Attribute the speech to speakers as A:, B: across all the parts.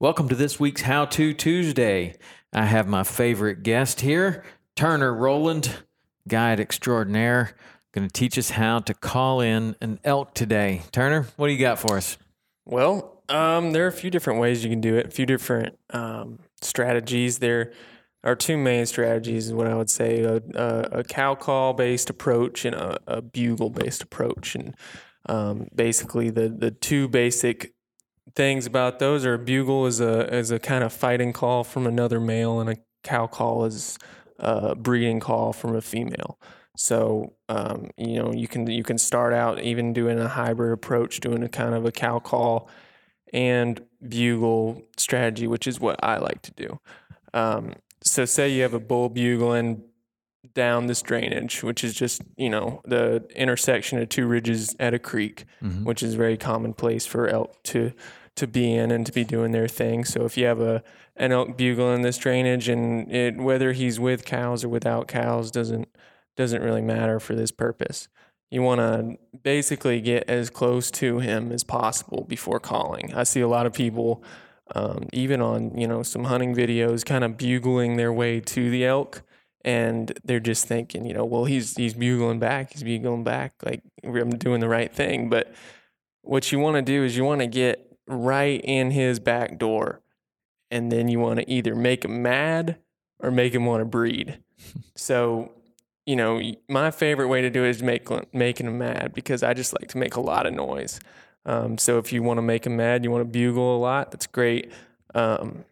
A: Welcome to this week's How To Tuesday. I have my favorite guest here, Turner Roland, guide extraordinaire, going to teach us how to call in an elk today. Turner, what do you got for us?
B: Well, um, there are a few different ways you can do it, a few different um, strategies. There are two main strategies, is what I would say a, a, cow call based approach and a, a bugle based approach. And um, basically, the, the two basic things about those are a bugle is a is a kind of fighting call from another male, and a cow call is a breeding call from a female. So um, you know you can you can start out even doing a hybrid approach, doing a kind of a cow call and bugle strategy, which is what I like to do. Um, so say you have a bull bugling down this drainage, which is just you know the intersection of two ridges at a creek, mm-hmm. which is very commonplace for elk to to be in and to be doing their thing. So if you have a an elk bugle in this drainage, and it whether he's with cows or without cows doesn't doesn't really matter for this purpose. You want to basically get as close to him as possible before calling. I see a lot of people, um, even on you know some hunting videos, kind of bugling their way to the elk, and they're just thinking, you know, well he's he's bugling back, he's bugling back, like I'm doing the right thing. But what you want to do is you want to get right in his back door. And then you want to either make him mad or make him want to breed. so, you know, my favorite way to do it is make making him mad because I just like to make a lot of noise. Um, so if you want to make him mad, you want to bugle a lot. That's great. Um,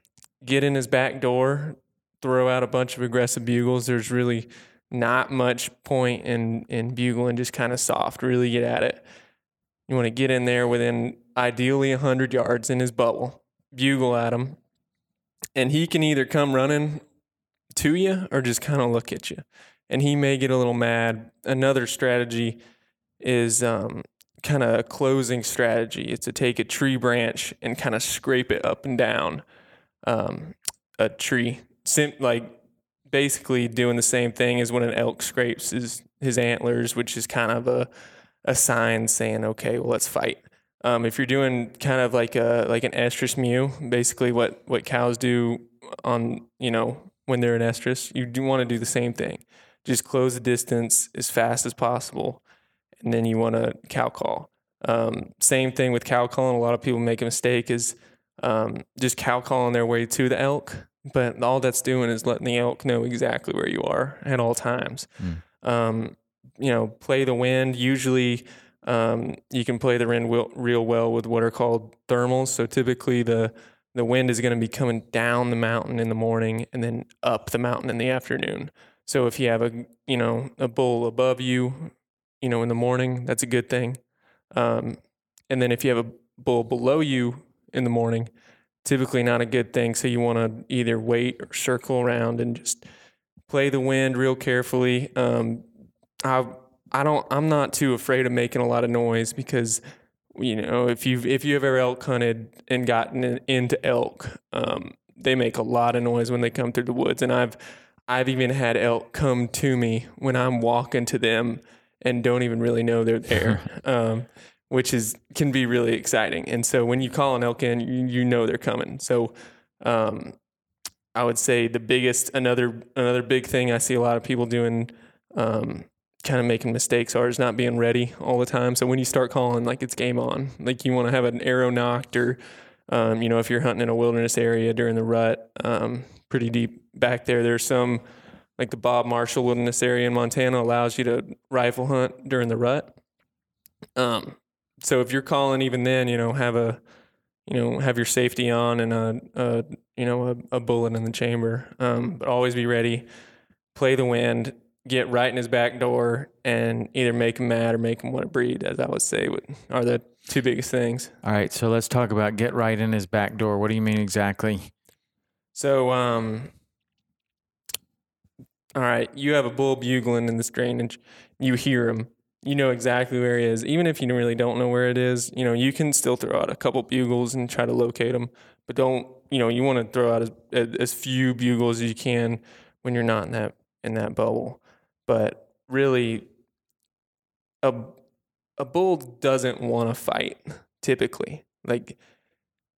B: get in his back door, throw out a bunch of aggressive bugles. There's really not much point in in bugling, just kind of soft. Really get at it. You want to get in there within ideally 100 yards in his bubble, bugle at him, and he can either come running to you or just kind of look at you. And he may get a little mad. Another strategy is um, kind of a closing strategy. It's to take a tree branch and kind of scrape it up and down um, a tree. Sim- like basically doing the same thing as when an elk scrapes his, his antlers, which is kind of a, a sign saying, okay, well, let's fight. Um, if you're doing kind of like a like an estrus mew, basically what what cows do on you know when they're in estrus, you do want to do the same thing. Just close the distance as fast as possible, and then you want to cow call. Um, same thing with cow calling. A lot of people make a mistake is um, just cow calling their way to the elk, but all that's doing is letting the elk know exactly where you are at all times. Mm. you know, play the wind. Usually um, you can play the wind real well with what are called thermals. So typically the the wind is going to be coming down the mountain in the morning and then up the mountain in the afternoon. So if you have a you know a bull above you, you know in the morning, that's a good thing. Um, and then if you have a bull below you in the morning, typically not a good thing. So you want to either wait or circle around and just play the wind real carefully. Um, I I don't I'm not too afraid of making a lot of noise because you know if you've if you've ever elk hunted and gotten into elk, um, they make a lot of noise when they come through the woods, and I've I've even had elk come to me when I'm walking to them and don't even really know they're there, um, which is can be really exciting. And so when you call an elk in, you, you know they're coming. So um, I would say the biggest another another big thing I see a lot of people doing um, kind of making mistakes are is not being ready all the time. So when you start calling, like it's game on. Like you want to have an arrow nocked, or um, you know, if you're hunting in a wilderness area during the rut, um, pretty deep back there, there's some like the Bob Marshall Wilderness Area in Montana allows you to rifle hunt during the rut. Um, so if you're calling even then, you know, have a you know, have your safety on and a, a you know a, a bullet in the chamber, um, but always be ready. Play the wind get right in his back door and either make him mad or make him want to breed, as I would say, are the two biggest things.
A: All right, so let's talk about get right in his back door. What do you mean exactly?
B: So, um, all right, you have a bull bugling in this drainage. You hear him. You know exactly where he is. Even if you really don't know where it is, you know, you can still throw out a couple bugles and try to locate him. But don't, you know, you want to throw out as, as few bugles as you can when you're not in that in that bubble but really a a bull doesn't want to fight typically like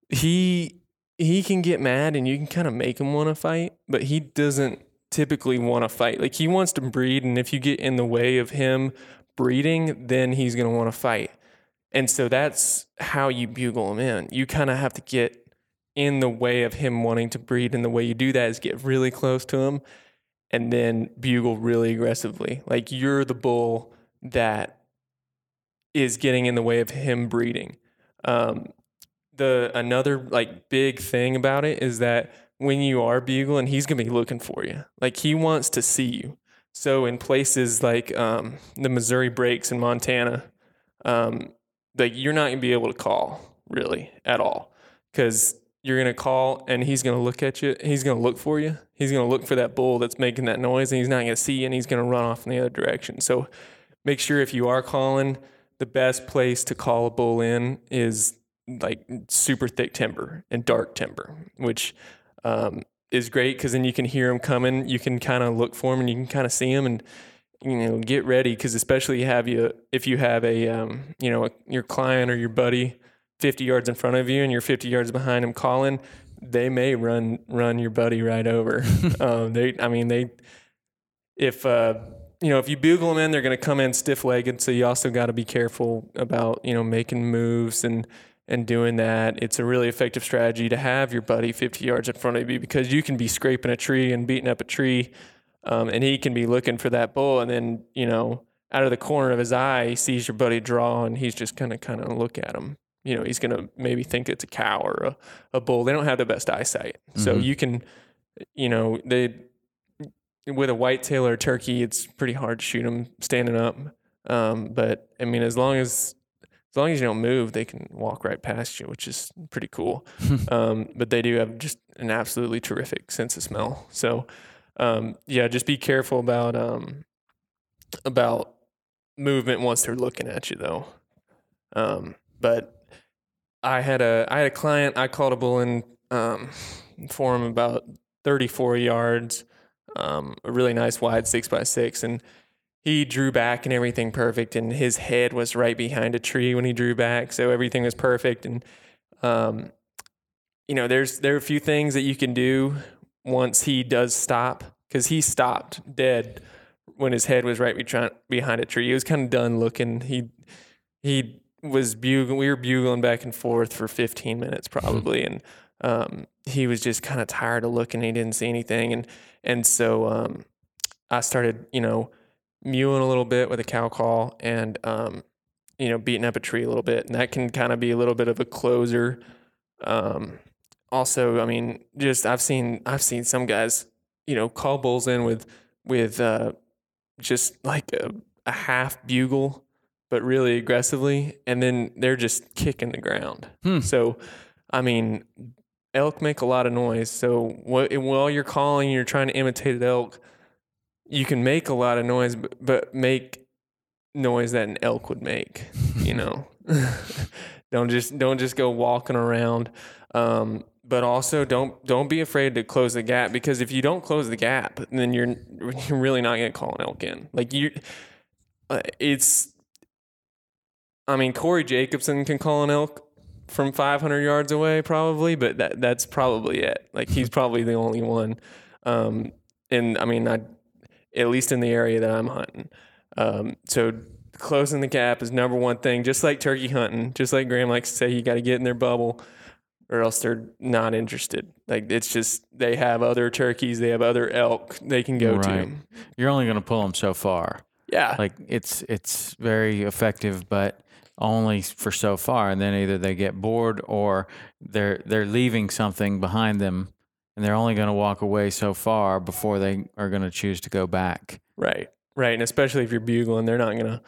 B: he he can get mad and you can kind of make him want to fight, but he doesn't typically want to fight. Like he wants to breed, and if you get in the way of him breeding, then he's going to want to fight. And so that's how you bugle him in. You kind of have to get in the way of him wanting to breed. And the way you do that is get really close to him and then bugle really aggressively. Like you're the bull that is getting in the way of him breeding. Um, the another like big thing about it is that when you are bugling, he's gonna be looking for you. Like he wants to see you. So in places like um, the Missouri breaks in Montana, um, like you're not gonna be able to call really at all because you're gonna call and he's gonna look at you. He's gonna look for you. He's gonna look for that bull that's making that noise, and he's not gonna see you, and he's gonna run off in the other direction. So make sure if you are calling, the best place to call a bull in is like super thick timber and dark timber, which um, is great because then you can hear them coming. You can kind of look for them and you can kind of see them and you know get ready because especially have you if you have a um, you know your client or your buddy 50 yards in front of you and you're 50 yards behind them calling, they may run run your buddy right over. um, they I mean they if uh, you know, if you bugle them in, they're going to come in stiff legged. So you also got to be careful about, you know, making moves and, and doing that. It's a really effective strategy to have your buddy 50 yards in front of you because you can be scraping a tree and beating up a tree. Um, and he can be looking for that bull. And then, you know, out of the corner of his eye, he sees your buddy draw and he's just going to kind of look at him. You know, he's going to maybe think it's a cow or a, a bull. They don't have the best eyesight. Mm-hmm. So you can, you know, they, with a whitetail or a turkey, it's pretty hard to shoot them standing up. Um, but I mean, as long as as long as you don't move, they can walk right past you, which is pretty cool. um, but they do have just an absolutely terrific sense of smell. So um, yeah, just be careful about um, about movement once they're looking at you, though. Um, but I had a I had a client. I called a bull in um, for him about 34 yards um, a really nice wide six by six, and he drew back and everything perfect, and his head was right behind a tree when he drew back, so everything was perfect. And um, you know, there's there are a few things that you can do once he does stop, because he stopped dead when his head was right behind a tree. He was kind of done looking. He he was bugling. We were bugling back and forth for 15 minutes probably, and um, he was just kind of tired of looking. He didn't see anything, and and so um, I started, you know, mewing a little bit with a cow call and um, you know beating up a tree a little bit, and that can kind of be a little bit of a closer. Um, also, I mean, just I've seen I've seen some guys, you know, call bulls in with with uh, just like a, a half bugle, but really aggressively, and then they're just kicking the ground. Hmm. So, I mean, elk make a lot of noise. So while you're calling, you're trying to imitate an elk. You can make a lot of noise, but, but make noise that an elk would make. You know, don't just don't just go walking around. Um, but also don't don't be afraid to close the gap because if you don't close the gap, then you're you're really not gonna call an elk in. Like you, uh, it's. I mean, Corey Jacobsen can call an elk from 500 yards away, probably, but that that's probably it. Like he's probably the only one. Um, and I mean, I, at least in the area that I'm hunting. Um, so closing the gap is number one thing. Just like turkey hunting, just like Graham likes to say, you got to get in their bubble, or else they're not interested. Like it's just they have other turkeys, they have other elk they can go right. to.
A: You're only going to pull them so far.
B: Yeah,
A: like it's it's very effective, but only for so far, and then either they get bored or they're they're leaving something behind them, and they're only going to walk away so far before they are going to choose to go back.
B: Right, right, and especially if you're bugling, they're not going to.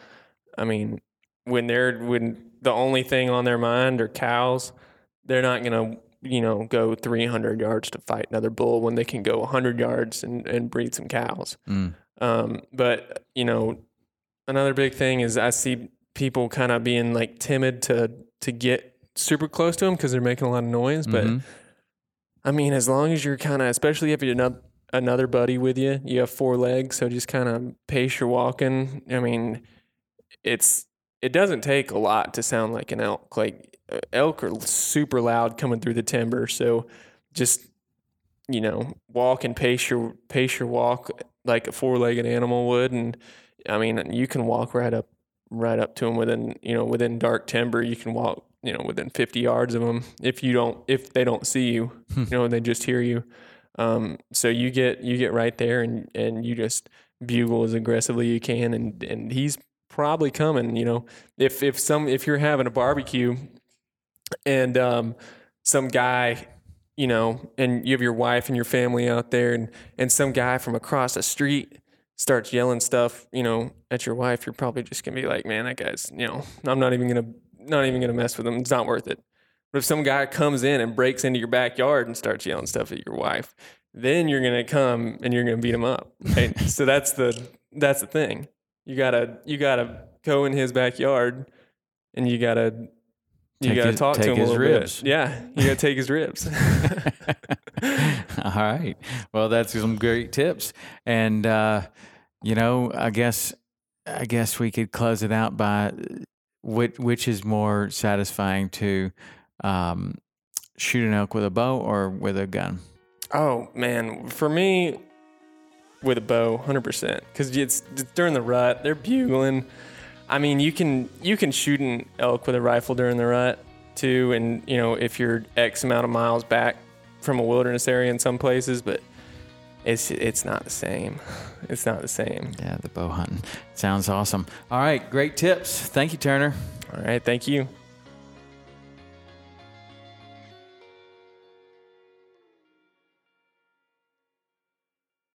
B: I mean, when they're when the only thing on their mind are cows, they're not going to you know go 300 yards to fight another bull when they can go 100 yards and, and breed some cows. Mm. Um, but you know, another big thing is I see people kind of being like timid to to get super close to them because they're making a lot of noise. But mm-hmm. I mean, as long as you're kind of, especially if you're not another buddy with you, you have four legs, so just kind of pace your walking. I mean, it's it doesn't take a lot to sound like an elk. Like elk are super loud coming through the timber, so just you know walk and pace your pace your walk like a four-legged animal would and i mean you can walk right up right up to them within you know within dark timber. You can walk you know within 50 yards of them if you don't if they don't see you you know they just hear you. Um, so you get you get right there and and you just bugle as aggressively you can and and he's probably coming you know. If if some if you're having a barbecue and um, some guy you know and you have your wife and your family out there and and some guy from across the street starts yelling stuff you know at your wife you're probably just gonna be like man that guy's you know i'm not even gonna not even gonna mess with him. It's not worth it. But if some guy comes in and breaks into your backyard and starts yelling stuff at your wife then you're gonna come and you're gonna beat him up. Right so that's the that's the thing. You gotta you gotta go in his backyard and you gotta you
A: Take
B: gotta
A: his-
B: talk to him a little
A: ribs.
B: bit yeah you gotta take his ribs
A: All right. Well, that's some great tips, and uh, you know, I guess I guess we could close it out by which which is more satisfying to um, shoot an elk with a bow or with a gun.
B: Oh man, for me, with a bow, hundred percent, because it's, it's during the rut. They're bugling. I mean, you can you can shoot an elk with a rifle during the rut too, and you know if you're X amount of miles back from a wilderness area in some places, but it's it's not the same. It's not the same.
A: Yeah, the bow hunting sounds awesome. All right, great tips. Thank you, Turner.
B: All right, thank you.